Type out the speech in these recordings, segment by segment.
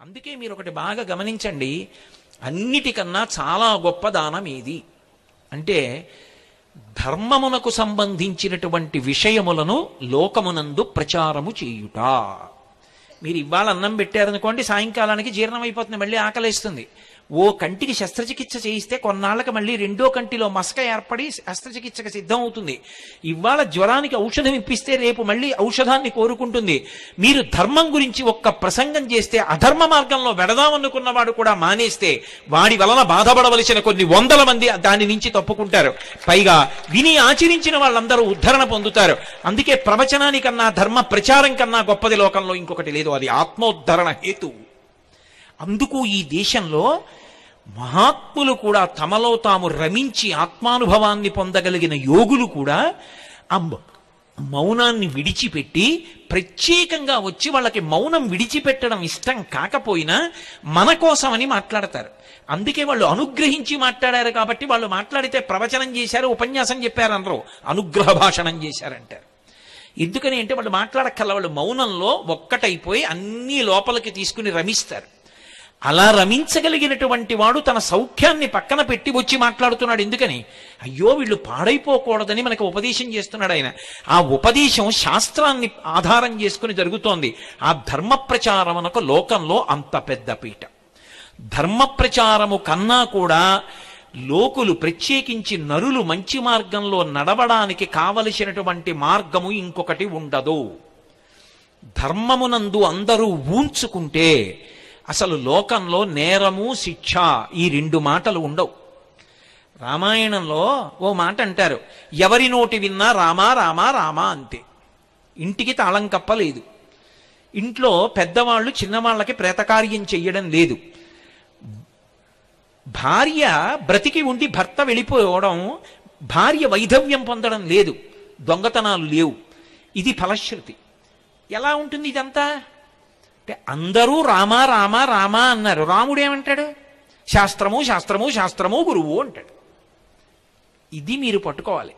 అందుకే మీరు ఒకటి బాగా గమనించండి అన్నిటికన్నా చాలా గొప్ప దానం ఏది? అంటే ధర్మమునకు సంబంధించినటువంటి విషయములను లోకమునందు ప్రచారము చేయుట. మీరు ఇవాళ అన్నం పెట్టారనుకోండి సాయంకాలానికి జీర్ణం అయిపోతుంది మళ్ళీ ఆకలిస్తుంది. ఓ కంటికి శస్త్రచికిత్స చేయిస్తే కొన్నాళ్ళకి మళ్ళీ రెండో కంటిలో మసక ఏర్పడి శస్త్రచికిత్సకు సిద్ధం అవుతుంది ఇవాళ జ్వరానికి ఔషధం ఇప్పిస్తే రేపు మళ్ళీ ఔషధాన్ని కోరుకుంటుంది. మీరు ధర్మం గురించి ఒక్క ప్రసంగం చేస్తే అధర్మ మార్గంలో వెడదామనుకున్నవాడు కూడా మానేస్తే వాడి వలన బాధపడవలసిన కొన్ని వందల మంది దాని నుంచి తప్పుకుంటారు. పైగా విని ఆచరించిన వాళ్ళందరూ ఉద్ధరణ పొందుతారు. అందుకే ప్రవచనానికన్నా ధర్మ ప్రచారం కన్నా గొప్పది లోకంలో ఇంకొకటి లేదు. అది ఆత్మోద్ధరణ హేతువు అందుకు ఈ దేశంలో మహాత్ములు కూడా తమలో తాము రమించి ఆత్మానుభవాన్ని పొందగలిగిన యోగులు కూడా ఆ మౌనాన్ని విడిచిపెట్టి ప్రత్యేకంగా వచ్చి వాళ్ళకి మౌనం విడిచిపెట్టడం ఇష్టం కాకపోయినా మన కోసమని మాట్లాడతారు. అందుకే వాళ్ళు అనుగ్రహించి మాట్లాడారు కాబట్టి వాళ్ళు మాట్లాడితే ప్రవచనం చేశారు ఉపన్యాసం చెప్పారు అనరు అనుగ్రహ భాషణం చేశారంటారు. ఎందుకని అంటే వాళ్ళు మాట్లాడక్కల వాళ్ళు మౌనంలో ఒక్కటైపోయి అన్ని లోపలికి తీసుకుని రమిస్తారు. అలా రమించగలిగినటువంటి వాడు తన సౌఖ్యాన్ని పక్కన పెట్టి వచ్చి మాట్లాడుతున్నాడు. ఎందుకని? అయ్యో వీళ్ళు పాడైపోకూడదని మనకు ఉపదేశం చేస్తున్నాడు ఆయన. ఆ ఉపదేశం శాస్త్రాన్ని ఆధారం చేసుకుని జరుగుతోంది. ఆ ధర్మ ప్రచారమునకు లోకంలో అంత పెద్ద పీట. ధర్మ ప్రచారము కన్నా కూడా లోకులు ప్రత్యేకించి నరులు మంచి మార్గంలో నడవడానికి కావలసినటువంటి మార్గము ఇంకొకటి ఉండదు. ధర్మమునందు అందరూ ఊంచుకుంటే అసలు లోకంలో నేరము శిక్ష ఈ రెండు మాటలు ఉండవు. రామాయణంలో ఓ మాట అంటారు ఎవరి నోటి విన్నా రామా రామా రామా అంతే. ఇంటికి తాళం కప్పలేదు. ఇంట్లో పెద్దవాళ్ళు చిన్నవాళ్ళకి ప్రేతకార్యం చెయ్యడం లేదు. భార్య బ్రతికి ఉండి భర్త వెళ్ళిపోవడం భార్య వైధవ్యం పొందడం లేదు. దొంగతనాలు లేవు. ఇది ఫలశ్రుతి. ఎలా ఉంటుంది ఇదంతా? అంటే అందరూ రామా రామా రామా అన్నారు. రాముడు ఏమంటాడు? శాస్త్రము శాస్త్రము శాస్త్రము గురువు అంటాడు. ఇది మీరు పట్టుకోవాలి.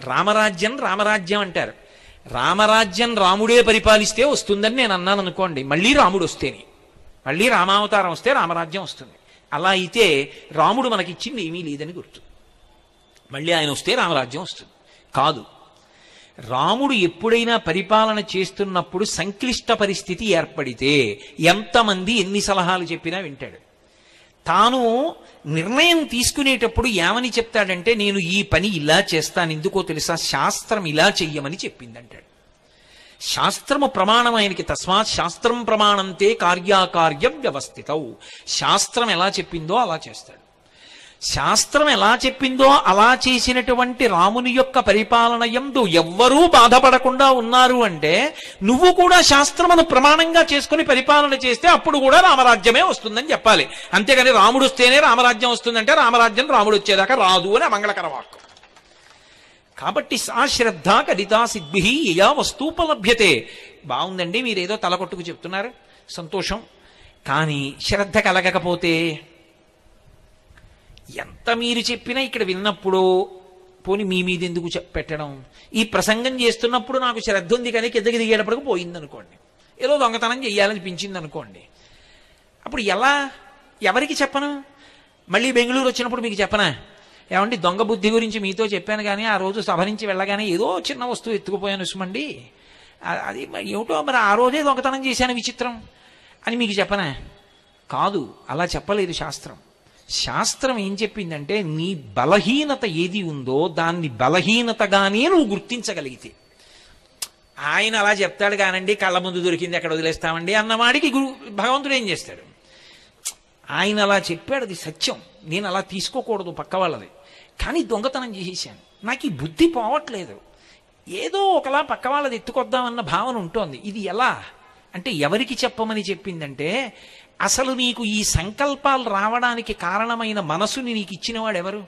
రామరాజ్యం రామరాజ్యం అంటారు. రామరాజ్యం రాముడే పరిపాలిస్తే వస్తుందని నేను అన్నాను అనుకోండి. మళ్ళీ రాముడు వస్తేనే. మళ్ళీ రామావతారం వస్తే రామరాజ్యం వస్తుంది. అలా అయితే రాముడు మనకిచ్చింది ఏమీ లేదని గుర్తు. మళ్ళీ ఆయన వస్తే రామరాజ్యం వస్తుంది. కాదు. రాముడు ఎప్పుడైనా పరిపాలన చేస్తున్నప్పుడు సంక్లిష్ట పరిస్థితి ఏర్పడితే ఎంతమంది ఎన్ని సలహాలు చెప్పినా వింటాడు. తాను నిర్ణయం తీసుకునేటప్పుడు ఏమని చెప్తాడంటే నేను ఈ పని ఇలా చేస్తాను ఎందుకో తెలుసా? శాస్త్రం ఇలా చెయ్యమని చెప్పిందంటాడు. శాస్త్రము ప్రమాణం ఆయనకి తస్మాత్ శాస్త్రం ప్రమాణంతే కార్యాకార్య వ్యవస్థితవు శాస్త్రం ఎలా చెప్పిందో అలా చేస్తాడు. శాస్త్రం ఎలా చెప్పిందో అలా చేసినటువంటి రాముని యొక్క పరిపాలన ఎందు ఎవ్వరూ బాధపడకుండా ఉన్నారు అంటే నువ్వు కూడా శాస్త్రమును ప్రమాణంగా చేసుకుని పరిపాలన చేస్తే అప్పుడు కూడా రామరాజ్యమే వస్తుందని చెప్పాలి. అంతేగాని రాముడు వస్తేనే రామరాజ్యం వస్తుందంటే రామరాజ్యం రాముడు వచ్చేదాకా రాదు అని మంగళకర వాక్కు. కాబట్టి సా శ్రద్ధ కడితా సిద్భి యయా వస్తూపలభ్యతే బాగుందండి మీరేదో తలకొట్టుకు చెప్తున్నారు. సంతోషం. కానీ శ్రద్ధ కలగకపోతే ఎంత మీరు చెప్పినా ఇక్కడ విన్నప్పుడు పోని మీ మీద ఎందుకు చెప్- పెట్టడం? ఈ ప్రసంగం చేస్తున్నప్పుడు నాకు శ్రద్ధ ఉంది కానీ కిందకి దిగేటప్పటికి పోయింది అనుకోండి ఏదో దొంగతనం చెయ్యాలనిపించింది అనుకోండి అప్పుడు ఎలా? ఎవరికి చెప్పను? మళ్ళీ బెంగళూరు వచ్చినప్పుడు మీకు చెప్పనా? ఏమండి దొంగ బుద్ధి గురించి మీతో చెప్పాను కానీ ఆ రోజు సభ నుంచి వెళ్ళగానే ఏదో చిన్న వస్తువు ఎత్తుకుపోయాను ఉసుమండి. అది ఏమిటో మరి ఆ రోజే దొంగతనం చేశాను విచిత్రం అని మీకు చెప్పనా? కాదు అలా చెప్పలేదు శాస్త్రం. శాస్త్రం ఏం చెప్పిందంటే నీ బలహీనత ఏది ఉందో దాన్ని బలహీనతగానే నువ్వు గుర్తించగలిగితే. ఆయన అలా చెప్తాడు కానండి కళ్ళ ముందు దొరికింది ఎక్కడ వదిలేస్తామండి అన్నవాడికి గురు భగవంతుడు ఏం చేస్తాడు? ఆయన అలా చెప్పాడు అది సత్యం. నేను అలా తీసుకోకూడదు పక్క వాళ్ళది కానీ దొంగతనం చేసేసాను. నాకు ఈ బుద్ధి పోవట్లేదు. ఏదో ఒకలా పక్క వాళ్ళది ఎత్తుకొద్దామన్న భావన ఉంటోంది. ఇది ఎలా? అంటే ఎవరికి చెప్పమని చెప్పిందంటే అసలు నీకు ఈ సంకల్పాలు రావడానికి కారణమైన మనసుని నీకు ఇచ్చినవాడు ఎవరు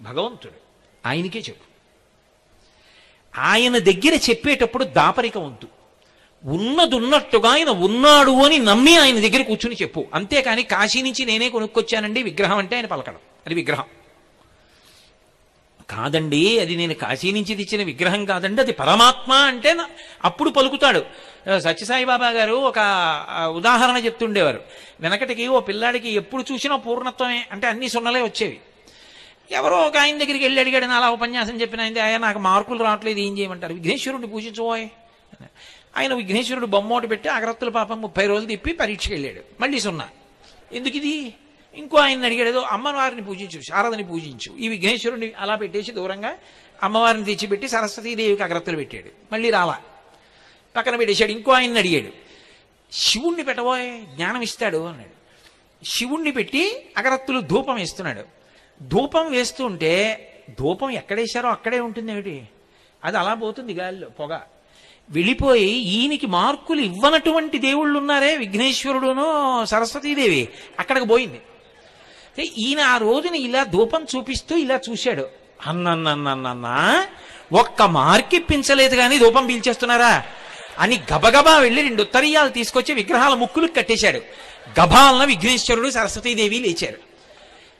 భగవంతుడు. ఆయనకే చెప్పు. ఆయన దగ్గర చెప్పేటప్పుడు దాపరిక వంతు ఉన్నదున్నట్టుగా ఆయన ఉన్నాడు అని నమ్మి ఆయన దగ్గర కూర్చుని చెప్పు. అంతేకాని కాశీ నుంచి నేనే కొనుక్కొచ్చానండి విగ్రహం అంటే ఆయన పలకడం. అది విగ్రహం. కాదండి అది నేను కాశీ నుంచి తెచ్చిన విగ్రహం కాదండి అది పరమాత్మ అంటే అప్పుడు పలుకుతాడు. సత్యసాయిబాబా గారు ఒక ఉదాహరణ చెప్తుండేవారు. వెనకటికి ఓ పిల్లాడికి ఎప్పుడు చూసినా పూర్ణత్వమే అంటే అన్ని సున్నలే వచ్చేవి. ఎవరో ఒక ఆయన దగ్గరికి వెళ్ళి అడిగాడు నాలా ఉపన్యాసం చెప్పిన ఆయన ఆయన నాకు మార్కులు రావట్లేదు ఏం చేయమంటారు? విఘ్నేశ్వరుడిని పూజించబోయ్ ఆయన విఘ్నేశ్వరుడు బొమ్మోటి పెట్టి అగరత్తుల పాపం ముప్పై రోజులు తిప్పి పరీక్షకి వెళ్ళాడు. మళ్ళీ సున్నా. ఎందుకు ఇది? ఇంకో ఆయన అడిగాడు ఏదో అమ్మవారిని పూజించు శారదని పూజించు. ఈ విఘ్నేశ్వరుడిని అలా పెట్టేసి దూరంగా అమ్మవారిని తెచ్చిపెట్టి సరస్వతీదేవికి అగరత్తులు పెట్టాడు. మళ్ళీ రాలా. పక్కన పెట్టేశాడు ఇంకో ఆయన్ని అడిగాడు. శివుణ్ణి పెట్టబోయే జ్ఞానం ఇస్తాడు అన్నాడు. శివుణ్ణి పెట్టి అగరత్తులు ధూపం వేస్తున్నాడు. ధూపం వేస్తుంటే ధూపం ఎక్కడేశారో అక్కడే ఉంటుంది ఏమిటి అది అలా పోతుంది గాలిలో పొగ. వెళ్ళిపోయి ఈయనకి మార్కులు ఇవ్వనటువంటి దేవుళ్ళు ఉన్నారే విఘ్నేశ్వరుడును సరస్వతీదేవి. అక్కడికి పోయింది. ఈయన ఆ రోజున ఇలా ధూపం చూపిస్తూ ఇలా చూశాడు. అన్నన్నన్నన్నా ఒక్క మార్కిప్పించలేదు కానీ ధూపం పీల్చేస్తున్నారా? అని గబగబా వెళ్ళి రెండు ఉత్తరీయాలు తీసుకొచ్చి విగ్రహాల ముక్కులు కట్టేశాడు. గభాలన విఘ్నేశ్వరుడు సరస్వతీదేవి లేచారు.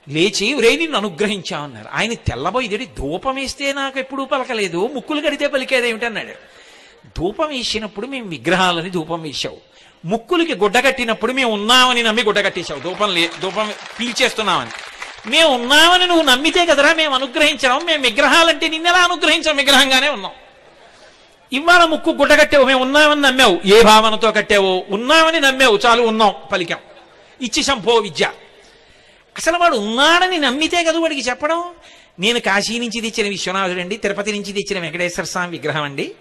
లేచి ఒరే నిన్ను అనుగ్రహించామన్నారు ఆయన తెల్లబోయిదేడి ధూపం వేస్తే నాకు ఎప్పుడూ పలకలేదు ముక్కులు కడితే పలికేదేమిటన్నాడు ధూపం వేసినప్పుడు మేము విగ్రహాలని ధూపం వేసావు ముక్కులకి గుడ్డ కట్టినప్పుడు మేము ఉన్నామని నమ్మి గుడ్డ కట్టేశావు. ధూపం లే ధూపం పీల్చేస్తున్నామని. మేము ఉన్నామని నువ్వు నమ్మితే కదరా మేము అనుగ్రహించాము మేము విగ్రహాలంటే నిన్నెలా అనుగ్రహించాం? విగ్రహంగానే ఉన్నాం. ఇవాళ ముక్కు గుడ్డ కట్టావు మేము ఉన్నామని నమ్మావు. ఏ భావనతో కట్టావో? ఉన్నామని నమ్మావు. చాలు ఉన్నాం. పలికాం. ఇచ్చి శంభో విద్య. అసలు వాడు ఉన్నాడని నమ్మితే కదా వాడికి చెప్పడం? నేను కాశీ నుంచి తెచ్చిన విశ్వనాథుడు అండి తిరుపతి నుంచి తెచ్చిన వెంకటేశ్వర స్వామి విగ్రహం అండి.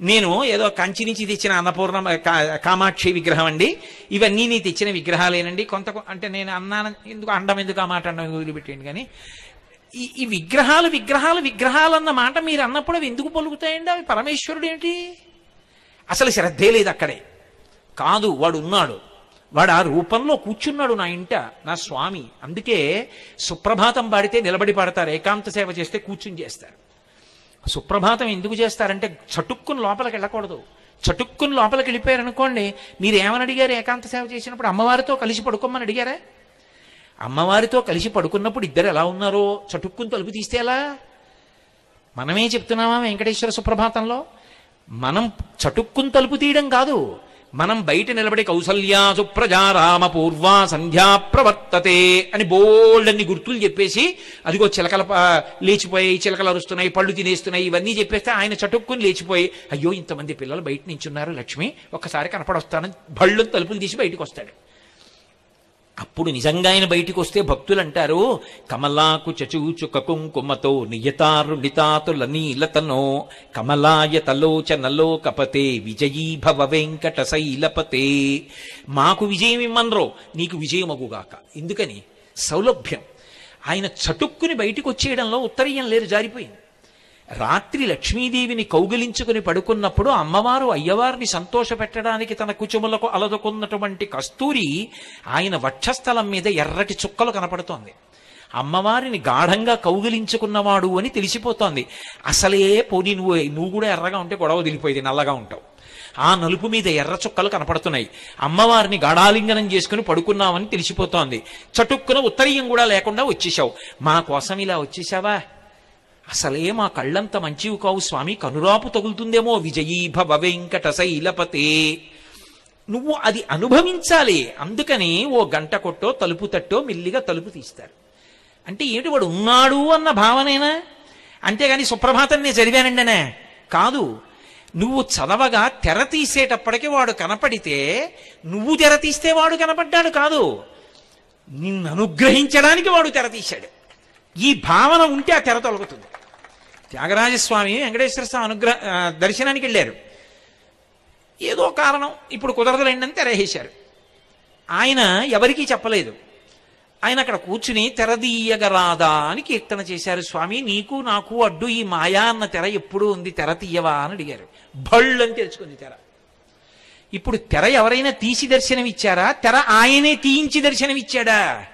నేను ఏదో కంచి నుంచి తెచ్చిన అన్నపూర్ణ కా- కామాక్షి విగ్రహం అండి. ఇవన్నీ నీ తెచ్చిన విగ్రహాలేనండి. కొంత అంటే నేను అన్నాను ఎందుకు అండం ఎందుకు ఆ మాట అండం వదిలిపెట్టేయండి కానీ ఈ ఈ విగ్రహాలు విగ్రహాలు విగ్రహాలు అన్న మాట మీరు అన్నప్పుడు అవి ఎందుకు పలుకుతాయండి? అవి పరమేశ్వరుడు ఏంటి? అసలు శ్రద్ధే లేదు అక్కడే. కాదు వాడు ఉన్నాడు. వాడు ఆ రూపంలో కూర్చున్నాడు నా ఇంట నా స్వామి. అందుకే సుప్రభాతం పాడితే నిలబడి పాడతారు ఏకాంత సేవ చేస్తే కూర్చుని చేస్తారు. సుప్రభాతం ఎందుకు చేస్తారంటే చటుక్కుని లోపలికి వెళ్ళకూడదు. చటుక్కుని లోపలికి వెళ్ళిపోయారనుకోండి మీరు ఏమని అడిగారు? ఏకాంత సేవ చేసినప్పుడు అమ్మవారితో కలిసి పడుకోమని అడిగారా? అమ్మవారితో కలిసి పడుకున్నప్పుడు ఇద్దరు ఎలా ఉన్నారో చటుక్కుని తలుపు తీస్తే ఎలా? మనమే చెప్తున్నామా వెంకటేశ్వర సుప్రభాతంలో? మనం చటుక్కుని తలుపు తీయడం కాదు. మనం బయట నిలబడి కౌసల్యా సుప్రజా రామ పూర్వ సంధ్యా ప్రవర్తతే అని బోల్డన్ని గుర్తులు చెప్పేసి అదిగో చిలకల లేచిపోయాయి చిలకలు అరుస్తున్నాయి పళ్ళు తినేస్తున్నాయి ఇవన్నీ చెప్పేస్తే ఆయన చటుక్కుని లేచిపోయి అయ్యో ఇంతమంది పిల్లలు బయట నించున్నారు లక్ష్మి ఒక్కసారి కనపడొస్తానని బళ్ళు తలుపులు తీసి బయటకు వస్తాడు. అప్పుడు నిజంగా ఆయన బయటికి వస్తే భక్తులు అంటారు కమలాకు చచూచుక కుంకుమతో నియతారుణితాతుల నీలతనో కమలాయతలోచనలో కపతే విజయీభవ వెంకట శైలపతే. మాకు విజయం ఇమ్మన్రో నీకు విజయమగుగాక ఎందుకని? సౌలభ్యం. ఆయన చటుక్కుని బయటికి వచ్చేయడంలో ఉత్తరీయం లేదు జారిపోయింది. రాత్రి లక్ష్మీదేవిని కౌగిలించుకుని పడుకున్నప్పుడు అమ్మవారు అయ్యవారిని సంతోషపెట్టడానికి తన కుచుములకు అలదుకున్నటువంటి కస్తూరి ఆయన వక్షస్థలం మీద ఎర్రటి చుక్కలు కనపడుతోంది. అమ్మవారిని గాఢంగా కౌగిలించుకున్నవాడు అని తెలిసిపోతోంది. అసలే పోనీ నువ్వు నువ్వు కూడా ఎర్రగా ఉంటే గొడవ దిలిపోయేది నల్లగా ఉంటావు. ఆ నలుపు మీద ఎర్ర చుక్కలు కనపడుతున్నాయి. అమ్మవారిని గాఢాలింగనం చేసుకుని పడుకున్నామని తెలిసిపోతోంది. చటుక్కున ఉత్తరీయం కూడా లేకుండా వచ్చేసావు మా కోసం ఇలా వచ్చేసావా అసలే మా కళ్ళంత మంచివి కావు స్వామి కనురాపు తగులుతుందేమో విజయీభవ వెంకట శైలపతే నువ్వు అది అనుభవించాలి అందుకని ఓ గంట కొట్టో తలుపు తట్టో మెల్లిగా తలుపు తీస్తారు. అంటే ఏమిటి వాడు ఉన్నాడు అన్న భావనేనా? అంతేగాని సుప్రభాతం నేను చదివానండనే. కాదు నువ్వు చదవగా తెర తీసేటప్పటికి వాడు కనపడితే నువ్వు తెర తీస్తే వాడు కనపడ్డాడు కాదు. నిన్ను అనుగ్రహించడానికి వాడు తెర తీశాడు. ఈ భావన ఉంటే ఆ తెర తొలగుతుంది. త్యాగరాజస్వామి వెంకటేశ్వర స్వామి అనుగ్రహ దర్శనానికి వెళ్ళారు. ఏదో కారణం ఇప్పుడు కుదరదులేండి అని తెరేసేశారు ఆయన ఎవరికీ చెప్పలేదు. ఆయన అక్కడ కూర్చుని తెరదీయగరాదా అని కీర్తన చేశారు. స్వామి నీకు నాకు అడ్డు ఈ మాయా అన్న తెర ఎప్పుడు ఉంది తెర తీయవా అని అడిగారు. భళ్ళు అని తెలుసుకుంది తెర. ఇప్పుడు తెర ఎవరైనా తీసి దర్శనమిచ్చారా తెర ఆయనే తీయించి దర్శనమిచ్చాడా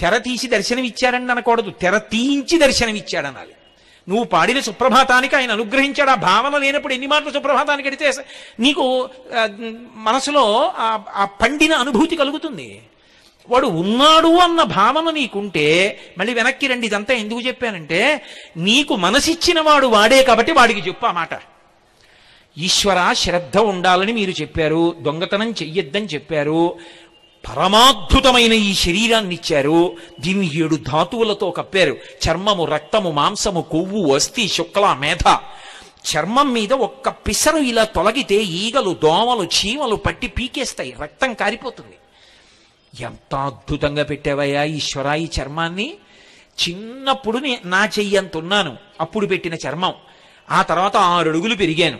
తెర తీసి దర్శనమిచ్చారని అనకూడదు. తెర తీయించి దర్శనమిచ్చాడనాలి నువ్వు పాడిన సుప్రభాతానికి ఆయన అనుగ్రహించాడు ఆ భావన లేనప్పుడు ఎన్ని మాటలు సుప్రభాతానికి అడితే నీకు మనసులో ఆ- ఆ పండిన అనుభూతి కలుగుతుంది. వాడు ఉన్నాడు అన్న భావన నీకుంటే మళ్ళీ వెనక్కి రండి ఇదంతా ఎందుకు చెప్పానంటే నీకు మనసిచ్చిన వాడు వాడే కాబట్టి వాడికి చెప్పు ఆ మాట. ఈశ్వర శ్రద్ధ ఉండాలని మీరు చెప్పారు దొంగతనం చెయ్యొద్దని చెప్పారు పరమాద్భుతమైన ఈ శరీరాన్ని ఇచ్చారు. దీన్ని ఏడు ధాతువులతో కప్పారు. చర్మము రక్తము మాంసము కొవ్వు అస్థి శుక్ల మేధ. చర్మం మీద ఒక్క పిసరు ఇలా తొలగితే ఈగలు దోమలు చీమలు పట్టి పీకేస్తాయి. రక్తం కారిపోతుంది. ఎంత అద్భుతంగా పెట్టావయ్యా ఈశ్వరా ఈ చర్మాన్ని? చిన్నప్పుడు నా చెయ్యంతున్నాను అప్పుడు పెట్టిన చర్మం. ఆ తర్వాత ఆరు అడుగులు పెరిగాను.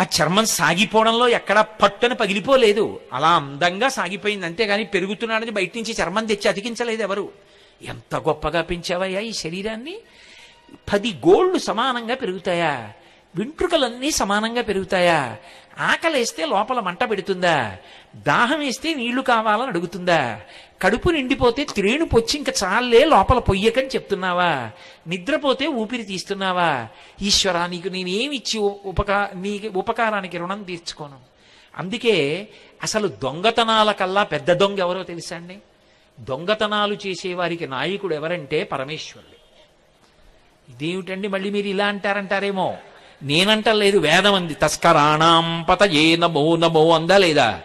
ఆ చర్మం సాగిపోవడంలో ఎక్కడా పట్టున పగిలిపోలేదు. అలా అందంగా సాగిపోయింది. అంతేగాని పెరుగుతున్నాడని బయట నుంచి చర్మం తెచ్చి అతికించలేదు ఎవరు. ఎంత గొప్పగా పెంచావయ్యా ఈ శరీరాన్ని? పది గోళ్ళు సమానంగా పెరుగుతాయా? వెంట్రుకలన్నీ సమానంగా పెరుగుతాయా? ఆకలేస్తే లోపల మంట పెడుతుందా? దాహం వేస్తే నీళ్ళు కావాలని అడుగుతుందా? కడుపు నిండిపోతే త్రేణు పొచ్చి ఇంకా చాలే లోపల పొయ్యకని చెప్తున్నావా? నిద్రపోతే ఊపిరి తీస్తున్నావా? ఈశ్వరా నీకు నేనేమిచ్చి ఉపకా నీ ఉపకారానికి రుణం తీర్చుకోను? అందుకే అసలు దొంగతనాల కల్లా పెద్ద దొంగ ఎవరో తెలుసా అండి? దొంగతనాలు చేసేవారికి నాయకుడు ఎవరంటే పరమేశ్వరుడు. ఇదేమిటండి మళ్ళీ మీరు ఇలా అంటారంటారేమో? నేనంటలేదు వేదం అంది. తస్కరాణాంపత ఏ నమో నమో అందా లేదా?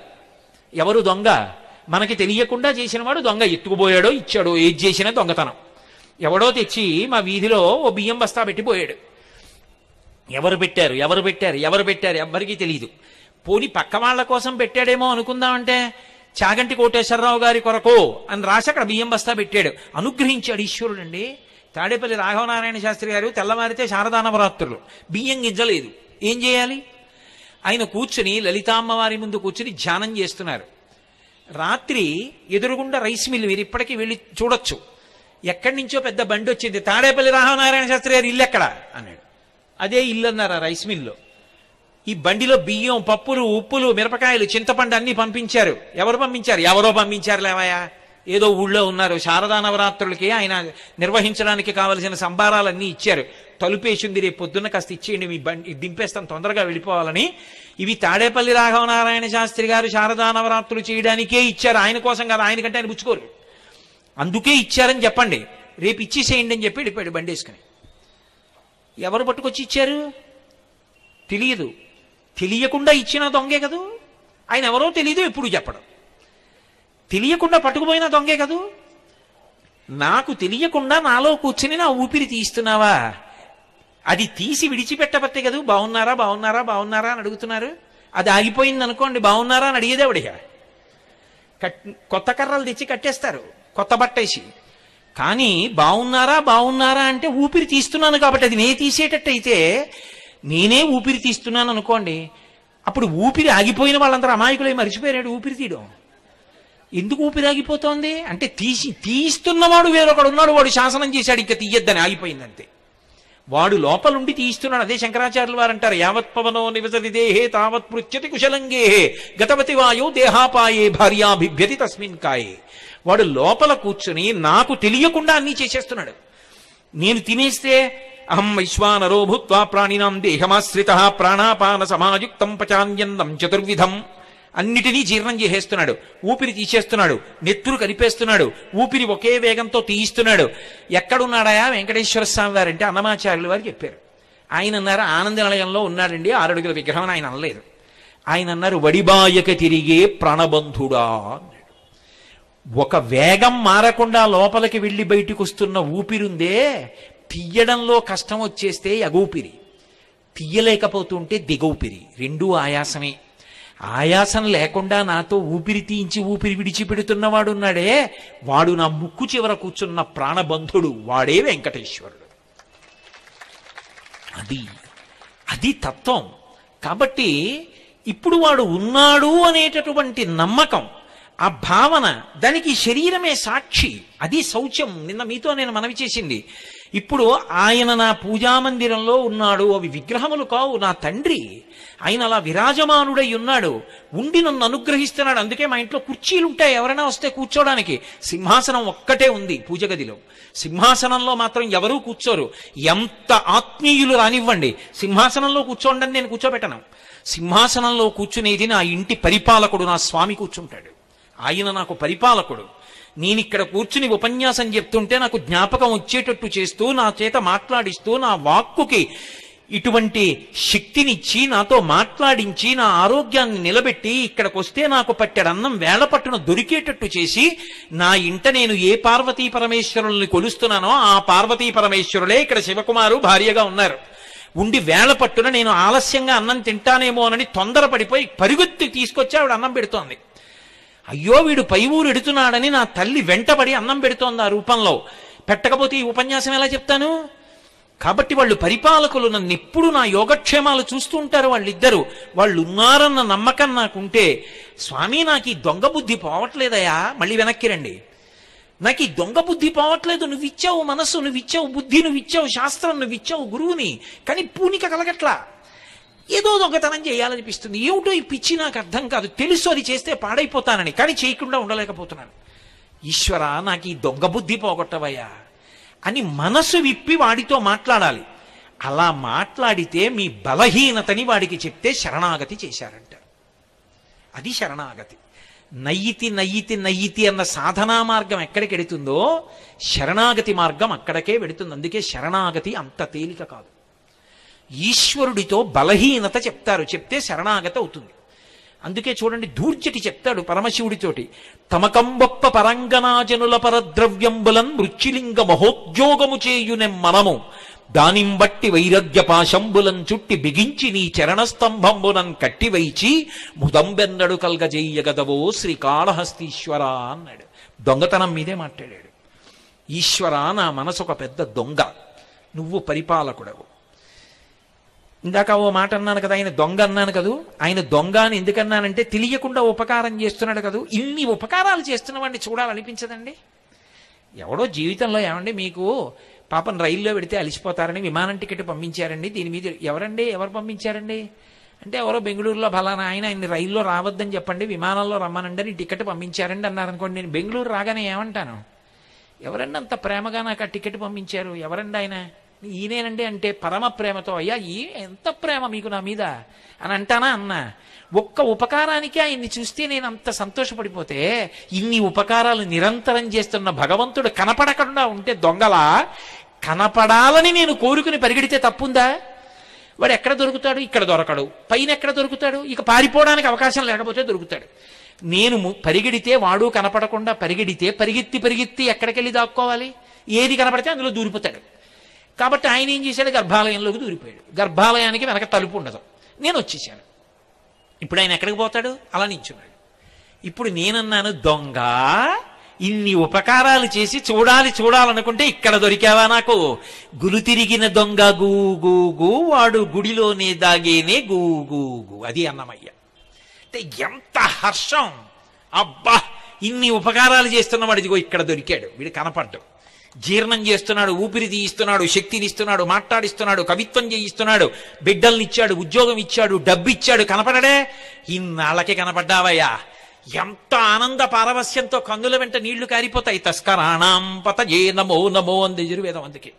ఎవరు దొంగ? మనకి తెలియకుండా చేసినవాడు దొంగ. ఎత్తుకుపోయాడో ఇచ్చాడో ఏది చేసినా దొంగతనం. ఎవడో తెచ్చి మా వీధిలో ఓ బియ్యం బస్తా పెట్టిపోయాడు ఎవరు పెట్టారు? ఎవరు పెట్టారు? ఎవరు పెట్టారు? ఎవ్వరికీ తెలియదు పోని పక్క వాళ్ళ కోసం పెట్టాడేమో అనుకుందామంటే చాగంటి కోటేశ్వరరావు గారి కొరకు అని రాసి అక్కడ బియ్యం బస్తా పెట్టాడు. అనుగ్రహించాడు ఈశ్వరుడండి. తాడేపల్లి రాఘవనారాయణ శాస్త్రి గారు తెల్లవారితే శారదానవరాత్రులు. బియ్యం గింజలేదు. ఏం చేయాలి? ఆయన కూర్చుని లలితామ్మవారి ముందు కూర్చుని ధ్యానం చేస్తున్నారు. రాత్రి ఎదురుగుండా రైస్ మిల్ మీరు ఇప్పటికీ వెళ్ళి చూడొచ్చు. ఎక్కడి నుంచో పెద్ద బండి వచ్చింది. తాడేపల్లి రాఘవనారాయణ శాస్త్రి గారు ఇల్లు ఎక్కడ? అన్నాడు. అదే ఇల్లు అన్నారు ఆ రైస్ మిల్లో. ఈ బండిలో బియ్యం పప్పులు ఉప్పులు మిరపకాయలు చింతపండు అన్ని పంపించారు. ఎవరు పంపించారు? ఎవరో పంపించారు లేవయా? ఏదో ఊళ్ళో ఉన్నారు. శారదా నవరాత్రులకి ఆయన నిర్వహించడానికి కావలసిన సంబారాలన్నీ ఇచ్చారు. తలుపేసింది రేపు పొద్దున్న కాస్త ఇచ్చేయండి మీ బండి దింపేస్తాం తొందరగా వెళ్ళిపోవాలని. ఇవి తాడేపల్లి రాఘవనారాయణ శాస్త్రి గారు శారదా నవరాత్రులు చేయడానికే ఇచ్చారు. ఆయన కోసం కాదు ఆయనకంటే ఆయన పుచ్చుకోరు. అందుకే ఇచ్చారని చెప్పండి. రేపు ఇచ్చేసేయండి అని చెప్పి వెళ్ళిపోయాడు బండి వేసుకుని. ఎవరు పట్టుకొచ్చి ఇచ్చారు? తెలియదు. తెలియకుండా ఇచ్చిన దొంగే కదూ? ఆయన ఎవరో తెలియదు ఎప్పుడు చెప్పడం. తెలియకుండా పట్టుకుపోయిన దొంగే కదూ? నాకు తెలియకుండా నాలో కూర్చుని నా ఊపిరి తీస్తున్నావా అది తీసి విడిచిపెట్టబట్టే కదూ? బాగున్నారా బాగున్నారా బాగున్నారా అని అడుగుతున్నారు. అది ఆగిపోయింది అనుకోండి బాగున్నారా అని అడిగేదేవిడిగా కట్ కొత్త కర్రలు తెచ్చి కట్టేస్తారు కొత్త బట్టేసి. కానీ బాగున్నారా బాగున్నారా అంటే ఊపిరి తీస్తున్నాను కాబట్టి అది నే తీసేటట్టయితే నేనే ఊపిరి తీస్తున్నాను అనుకోండి అప్పుడు ఊపిరి ఆగిపోయిన వాళ్ళందరూ అమాయకులై మర్చిపోయాడు ఊపిరి తీయడం. ఎందుకు ఊపిరాగిపోతోంది? అంటే తీసి తీస్తున్నవాడు వేరొకడు ఉన్నాడు వాడు శాసనం చేశాడు ఇంకా తీయద్దని ఆగిపోయిందంతే. వాడు లోపలుండి తీస్తున్నాడు అదే శంకరాచార్యులు వారు అంటారు యావత్ పవనో నివసతి దేహే తావత్ పృచ్యతి కుశలంగేహే గతవతి వాయో దేహాపాయే భార్యాభిభ్యతి తస్మిన్ కాయే. వాడు లోపల కూర్చుని నాకు తెలియకుండా అన్నీ చేసేస్తున్నాడు. నేను తినేస్తే అహం వైశ్వానరో భూత్వా ప్రాణినాం దేహమాశ్రిత ప్రాణాపాన సమాయుక్తం పచాన్యన్నం చతుర్విధం. అన్నిటినీ జీర్ణం చేసేస్తున్నాడు. ఊపిరి తీసేస్తున్నాడు. నెత్తురు కలిపేస్తున్నాడు. ఊపిరి ఒకే వేగంతో తీయిస్తున్నాడు. ఎక్కడున్నాడాయా వెంకటేశ్వర స్వామి వారంటే అన్నమాచార్యులు వారు చెప్పారు. ఆయన అన్నారు ఆనంద నిలయంలో ఉన్నాడండి ఆరడుగుల విగ్రహం ఆయన అనలేదు. ఆయన అన్నారు వడిబాయక తిరిగే ప్రాణబంధుడా అన్నాడు. ఒక వేగం మారకుండా లోపలికి వెళ్ళి బయటికి వస్తున్న ఊపిరుందే తీయడంలో కష్టం వచ్చేస్తే ఎగూపిరి తీయలేకపోతుంటే దిగౌపిరి రెండూ ఆయాసమే. ఆయాసం లేకుండా నాతో ఊపిరి తీయించి ఊపిరి విడిచిపెడుతున్నవాడున్నాడే వాడు నా ముక్కు చివర కూర్చున్న ప్రాణబంధుడు. వాడే వెంకటేశ్వరుడు. అది అది తత్వం. కాబట్టి ఇప్పుడు వాడు ఉన్నాడు అనేటటువంటి నమ్మకం ఆ భావన దానికి శరీరమే సాక్షి. అది శౌచ్యం నిన్న మీతో నేను మనవి చేసింది. ఇప్పుడు ఆయన నా పూజామందిరంలో ఉన్నాడు అవి విగ్రహములు కావు నా తండ్రి. ఆయన అలా విరాజమానుడై ఉన్నాడు. ఉండి నన్ను అనుగ్రహిస్తున్నాడు. అందుకే మా ఇంట్లో కుర్చీలు ఉంటాయి ఎవరైనా వస్తే కూర్చోడానికి. సింహాసనం ఒక్కటే ఉంది పూజ గదిలో. సింహాసనంలో మాత్రం ఎవరూ కూర్చోరు. ఎంత ఆత్మీయులు రానివ్వండి. సింహాసనంలో కూర్చోండి నేను కూర్చోబెట్టను. సింహాసనంలో కూర్చునేది నా ఇంటి పరిపాలకుడు నా స్వామి కూర్చుంటాడు. ఆయన నాకు పరిపాలకుడు. నేను ఇక్కడ కూర్చుని ఉపన్యాసం చెప్తుంటే నాకు జ్ఞాపకం వచ్చేటట్టు చేస్తూ నా చేత మాట్లాడిస్తూ నా వాక్కుకి ఇటువంటి శక్తినిచ్చి నాతో మాట్లాడించి నా ఆరోగ్యాన్ని నిలబెట్టి ఇక్కడికి వస్తే నాకు పట్టెడన్నం వేళ పట్టున దొరికేటట్టు చేసి నా ఇంట నేను ఏ పార్వతీ పరమేశ్వరుల్ని కొలుస్తున్నానో ఆ పార్వతీ పరమేశ్వరులే ఇక్కడ శివకుమారు భార్యగా ఉన్నారు. ఉండి వేళ పట్టున నేను ఆలస్యంగా అన్నం తింటానేమోనని తొందరపడిపోయి పరుగెత్తి తీసుకొచ్చి ఆవిడ అన్నం పెడుతోంది. అయ్యో వీడు పై ఊరు ఎడుతున్నాడని నా తల్లి వెంటబడి అన్నం పెడుతోంది ఆ రూపంలో. పెట్టకపోతే ఈ ఉపన్యాసం ఎలా చెప్తాను? కాబట్టి వాళ్ళు పరిపాలకులు నన్ను ఎప్పుడు నా యోగక్షేమాలు చూస్తూ ఉంటారు వాళ్ళిద్దరూ. వాళ్ళు ఉన్నారన్న నమ్మకం నాకుంటే స్వామి నాకు ఈ దొంగ బుద్ధి పోవట్లేదయా మళ్ళీ వెనక్కి రండి. నాకు ఈ దొంగ బుద్ధి పోవట్లేదు. నువ్వు ఇచ్చావు మనస్సు నువ్వు ఇచ్చావు బుద్ధి నువ్వు ఇచ్చావు శాస్త్రం నువ్వు ఇచ్చావు గురువుని. కానీ పూనిక కలగట్లా. ఏదో దొంగతనం చేయాలనిపిస్తుంది. ఏమిటో ఈ పిచ్చి నాకు అర్థం కాదు. తెలుసు అది చేస్తే పాడైపోతానని కానీ చేయకుండా ఉండలేకపోతున్నాను. ఈశ్వర నాకు ఈ దొంగ బుద్ధి పోగొట్టవయ్యా. అని మనసు విప్పి వాడితో మాట్లాడాలి. అలా మాట్లాడితే మీ బలహీనతని వాడికి చెప్తే శరణాగతి చేశారంట. అది శరణాగతి. నయ్యితి నయ్యితి నయ్యితి అన్న సాధనా మార్గం ఎక్కడికి వెడుతుందో శరణాగతి మార్గం అక్కడికే వెడుతుంది. అందుకే శరణాగతి అంత తేలిక కాదు. ఈశ్వరుడితో బలహీనత చెప్తారు. చెప్తే శరణాగత అవుతుంది. అందుకే చూడండి దూర్జటి చెప్తాడు పరమశివుడితోటి. తమకంబొప్ప పరంగనాజనుల పరద్రవ్యంబులన్ మృత్యులింగ మహోద్యోగము చేయునెం మనము. దానిం బట్టి వైరగ్య పాశంబులం చుట్టి బిగించి నీ చరణస్తంభంబునం కట్టివైచి ముదంబెన్నడు కల్గజెయ్యగదవో శ్రీకాళహస్తీశ్వర అన్నాడు. దొంగతనం మీదే మాట్లాడాడు. ఈశ్వర నా మనసు ఒక పెద్ద దొంగ. నువ్వు పరిపాలకుడవు. ఇందాక ఓ మాట అన్నాను కదా ఆయన దొంగ అన్నాను కదూ? ఆయన దొంగ అని ఎందుకన్నానంటే తెలియకుండా ఉపకారం చేస్తున్నాడు కదూ? ఇన్ని ఉపకారాలు చేస్తున్నవాడిని చూడాలనిపించదండి? ఎవడో జీవితంలో ఏమండి మీకు పాపం రైల్లో పెడితే అలిసిపోతారని విమానం టికెట్ పంపించారండి. దీని మీద ఎవరండి? ఎవరు పంపించారండి? అంటే ఎవరో బెంగళూరులో ఫలానా ఆయన ఆయన రైల్లో రావద్దని చెప్పండి విమానంలో రమ్మనండి అని టికెట్ పంపించారండి అన్నారనుకోండి. నేను బెంగళూరు రాగానే ఏమంటాను? ఎవరండి అంత ప్రేమగా నాకు ఆ టికెట్ పంపించారు? ఎవరండి ఆయన? ఈయనేనండి అంటే పరమ ప్రేమతో అయ్యా ఈ ఎంత ప్రేమ మీకు నా మీద? అని అంటానా అన్నా. ఒక్క ఉపకారానికి ఆయన్ని చూస్తే నేను అంత సంతోషపడిపోతే ఇన్ని ఉపకారాలు నిరంతరం చేస్తున్న భగవంతుడు కనపడకుండా ఉంటే దొంగలా? కనపడాలని నేను కోరుకుని పరిగెడితే తప్పుందా? వాడు ఎక్కడ దొరుకుతాడు? ఇక్కడ దొరకడు. పైన ఎక్కడ దొరుకుతాడు? ఇక పారిపోవడానికి అవకాశం లేకపోతే దొరుకుతాడు. నేను పరిగెడితే వాడు కనపడకుండా పరిగెడితే పరిగెత్తి పరిగెత్తి ఎక్కడికెళ్ళి దాక్కోవాలి? ఏది కనపడితే అందులో దూరిపోతాడు. కాబట్టి ఆయన ఏం చేశాడు? గర్భాలయంలోకి దూరిపోయాడు. గర్భాలయానికి వెనక తలుపు ఉండదు. నేను వచ్చేసాను. ఇప్పుడు ఆయన ఎక్కడికి పోతాడు? అలా నించున్నాడు ఇప్పుడు నేనన్నాను దొంగ ఇన్ని ఉపకారాలు చేసి చూడాలి చూడాలనుకుంటే ఇక్కడ దొరికావా నాకు? గులు తిరిగిన దొంగ గూగూగు వాడు గుడిలోనే దాగేనే గూగూగు అది అన్నమయ్య. అంటే ఎంత హర్షం! అబ్బా ఇన్ని ఉపకారాలు చేస్తున్నవాడు ఇదిగో ఇక్కడ దొరికాడు. వీడు కనపడ్డం జీర్ణం చేస్తున్నాడు ఊపిరి తీయిస్తున్నాడు శక్తిని ఇస్తున్నాడు మాట్లాడిస్తున్నాడు కవిత్వం చేయిస్తున్నాడు బిడ్డల్నిచ్చాడు ఉద్యోగం ఇచ్చాడు డబ్బిచ్చాడు కనపడడే? ఇన్నాళ్ళకి కనపడ్డావయ్యా. ఎంత ఆనంద పారవస్యంతో కన్నుల వెంట నీళ్ళు కారిపోతాయి. తస్కరాణం ఏ నమో నమో అంది యజుర్వేదం అందుకే.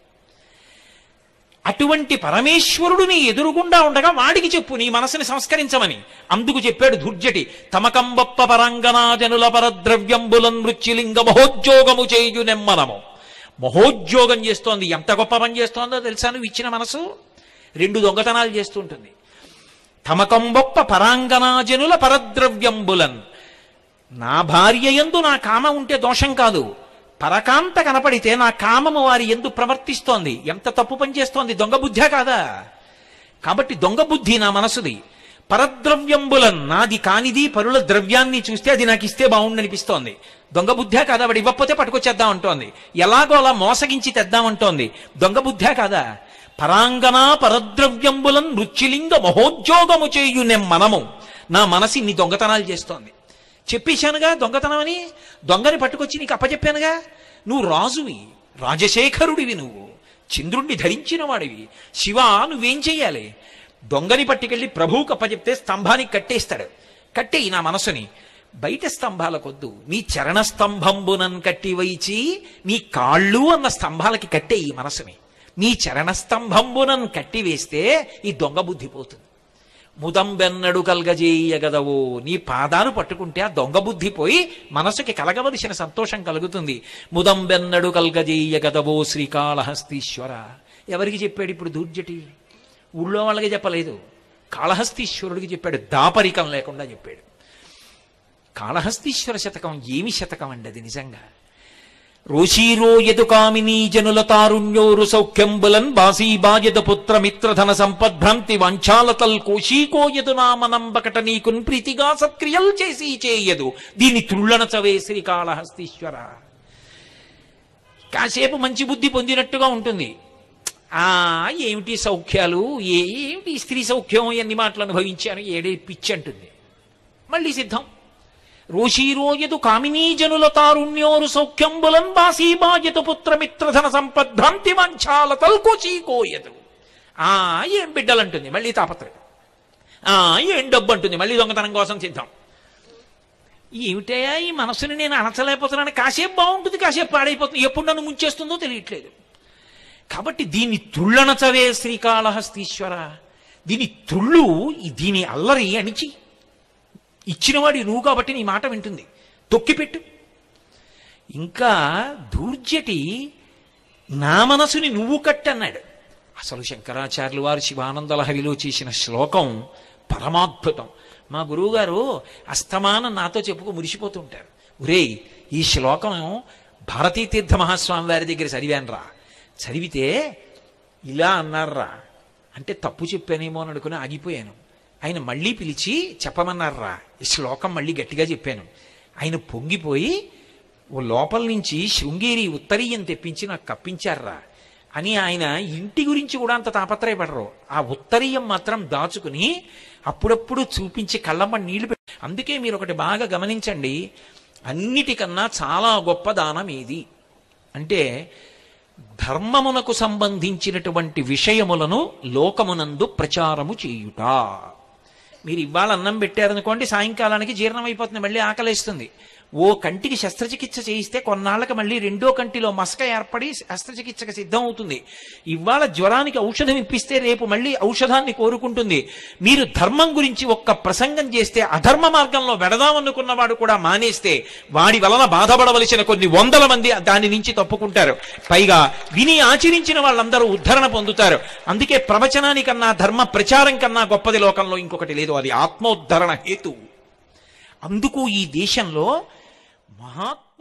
అటువంటి పరమేశ్వరుడు నీ ఎదురుగుండా ఉండగా వాడికి చెప్పు నీ మనసుని సంస్కరించమని. అందుకు చెప్పాడు దుర్జటి తమకంబప్ప పరంగనాజనుల పరద్రవ్యంబులన్ మృత్యులింగ మహోద్యోగము చేయు నెమ్మనము మహోద్యోగం చేస్తోంది. ఎంత గొప్ప పని చేస్తోందో తెలుసా నువ్వు ఇచ్చిన మనసు? రెండు దొంగతనాలు చేస్తుంటుంది. తమకంబొప్ప పరాంగనాజనుల పరద్రవ్యంబులన్. నా భార్య ఎందు నా కామ ఉంటే దోషం కాదు. పరకాంత కనపడితే నా కామము వారి ఎందు ప్రవర్తిస్తోంది. ఎంత తప్పు పని చేస్తోంది? దొంగ బుద్ధే కాదా? కాబట్టి దొంగ బుద్ధి నా మనసుది. పరద్రవ్యంబుల నాది కానిది పరుల ద్రవ్యాన్ని చూస్తే అది నాకు ఇస్తే బాగుండనిపిస్తోంది. దొంగ బుద్ధా కాదా వాడు? ఇవ్వకపోతే పట్టుకొచ్చేద్దాం అంటోంది. ఎలాగో అలా మోసగించి తెద్దామంటోంది దొంగ బుద్ధా కాదా? పరాంగనా పరద్రవ్యంబులం రుచిలింగ మహోద్యోగము చేయు నెం మనము. నా మనసు ఇన్ని దొంగతనాలు చేస్తోంది. చెప్పేశానుగా దొంగతనం అని దొంగని పట్టుకొచ్చి నీకు అప్పచెప్పానుగా? నువ్వు రాజువి రాజశేఖరుడివి నువ్వు. చంద్రుణ్ణి ధరించిన వాడివి శివ నువ్వేం చెయ్యాలి? దొంగని పట్టుకెళ్ళి ప్రభువుకు అప్పచెప్తే స్తంభానికి కట్టేస్తాడు కట్టే నా మనసుని. బయట స్తంభాలకొద్దు. నీ చరణ స్తంభంబునన్ కట్టి వైచి నీ కాళ్ళు అన్న స్తంభాలకి కట్టేయి మనసుని. నీ చరణ స్తంభంబునన్ కట్టి వేస్తే ఈ దొంగ బుద్ధి పోతుంది. ముదంబెన్నడు కల్గజేయగదవో. నీ పాదాలు పట్టుకుంటే ఆ దొంగ బుద్ధి పోయి మనసుకి కలగవలసిన సంతోషం కలుగుతుంది. ముదంబెన్నడు కలగజేయగదవో శ్రీకాళహస్తీశ్వర. ఎవరికి చెప్పాడు ఇప్పుడు దూర్జటి? ఊళ్ళో వాళ్ళకి చెప్పలేదు. కాళహస్తీశ్వరుడికి చెప్పాడు. దాపరికం లేకుండా చెప్పాడు. కాళహస్తీశ్వర శతకం ఏమి శతకం అండి అది నిజంగా? రోషీరో యదు కామినీ జనుల తారుణ్యోరు సౌఖ్యంబులన్ బాసీబాయద పుత్ర మిత్రధన సంపద్భ్రంతి వంచాలతల్ కోశీకో యదు నామనంబకట నీకున్ ప్రీతిగా సత్క్రియల్ చేసి చేయదు. దీని తుళ్ళనచవే శ్రీకాళహస్తీశ్వర కాసేపు మంచి బుద్ధి పొందినట్టుగా ఉంటుంది. ఆ ఏమిటి సౌఖ్యాలు? ఏమిటి స్త్రీ సౌఖ్యం ఎన్ని మాటలు అనుభవించాను? ఏడే పిచ్చి అంటుంది. మళ్ళీ సిద్ధం. రోషీరోయదు కామినీ జనుల తారుణ్యోరు సౌఖ్యంబులన్ బాసీబాయత పుత్రమిత్రధన సంపద్భ్రాంతి వంచాల తల్కోచీకోయదు ఆ ఏం బిడ్డలంటుంది? మళ్ళీ తాపత్రయం. ఆ ఏం డబ్బు అంటుంది మళ్ళీ దొంగతనం కోసం సిద్ధం. ఏమిటయా ఈ మనసుని నేను అనచలేకపోతున్నాను కాసేపు బాగుంటుంది కాసేపు పాడైపోతుంది. ఎప్పుడు నన్ను ముంచేస్తుందో తెలియట్లేదు. కాబట్టి దీన్ని తుళ్ళనచవే శ్రీకాళహస్తీశ్వర. దీని తుళ్ళు దీని అల్లరి అణిచి ఇచ్చినవాడి నువ్వు కాబట్టి నీ మాట వింటుంది. తొక్కిపెట్టు ఇంకా దూర్జటి నా మనసుని నువ్వు కట్టన్నాడు. అసలు శంకరాచార్యులు వారు శివానందలహరిలో చేసిన శ్లోకం పరమాద్భుతం. మా గురువుగారు అస్తమానం నాతో చెప్పుకు మురిసిపోతుంటారు. ఒరేయ్ ఈ శ్లోకం భారతీ తీర్థ మహాస్వామి వారి దగ్గర చదివానురా చదివితే ఇలా అన్నారా అంటే తప్పు చెప్పానేమో అని అనుకుని ఆగిపోయాను. ఆయన మళ్ళీ పిలిచి చెప్పమన్నారా ఈ శ్లోకం మళ్ళీ గట్టిగా చెప్పాను. ఆయన పొంగిపోయి ఓ లోపల నుంచి శృంగేరి ఉత్తరీయం తెప్పించి నాకు కప్పించారా అని ఆయన ఇంటి గురించి కూడా అంత తాపత్రయపడరు. ఆ ఉత్తరీయం మాత్రం దాచుకుని అప్పుడప్పుడు చూపించి కళ్ళమ్మ నీళ్ళు పెట్టి అందుకే మీరు ఒకటి బాగా గమనించండి. అన్నిటికన్నా చాలా గొప్ప దానం ఏది? అంటే ధర్మమునకు సంబంధించినటువంటి విషయములను లోకమునందు ప్రచారము చేయుట. మీరు ఇవాళ అన్నం పెట్టారనుకోండి సాయంకాలానికి జీర్ణమైపోతుంది మళ్ళీ ఆకలిస్తుంది. ఓ కంటికి శస్త్రచికిత్స చేయిస్తే కొన్నాళ్ళకి మళ్ళీ రెండో కంటిలో మసక ఏర్పడి శస్త్రచికిత్సకు సిద్ధం అవుతుంది ఇవాళ జ్వరానికి ఔషధం ఇప్పిస్తే రేపు మళ్ళీ ఔషధాన్ని కోరుకుంటుంది. మీరు ధర్మం గురించి ఒక్క ప్రసంగం చేస్తే అధర్మ మార్గంలో వెడదామనుకున్నవాడు కూడా మానేస్తే వాడి వలన బాధపడవలసిన కొన్ని వందల మంది దాని నుంచి తప్పుకుంటారు. పైగా విని ఆచరించిన వాళ్ళందరూ ఉద్ధరణ పొందుతారు. అందుకే ప్రవచనానికన్నా ధర్మ ప్రచారం కన్నా గొప్పది లోకంలో ఇంకొకటి లేదు. అది ఆత్మోద్ధరణ హేతు. అందుకు ఈ దేశంలో 아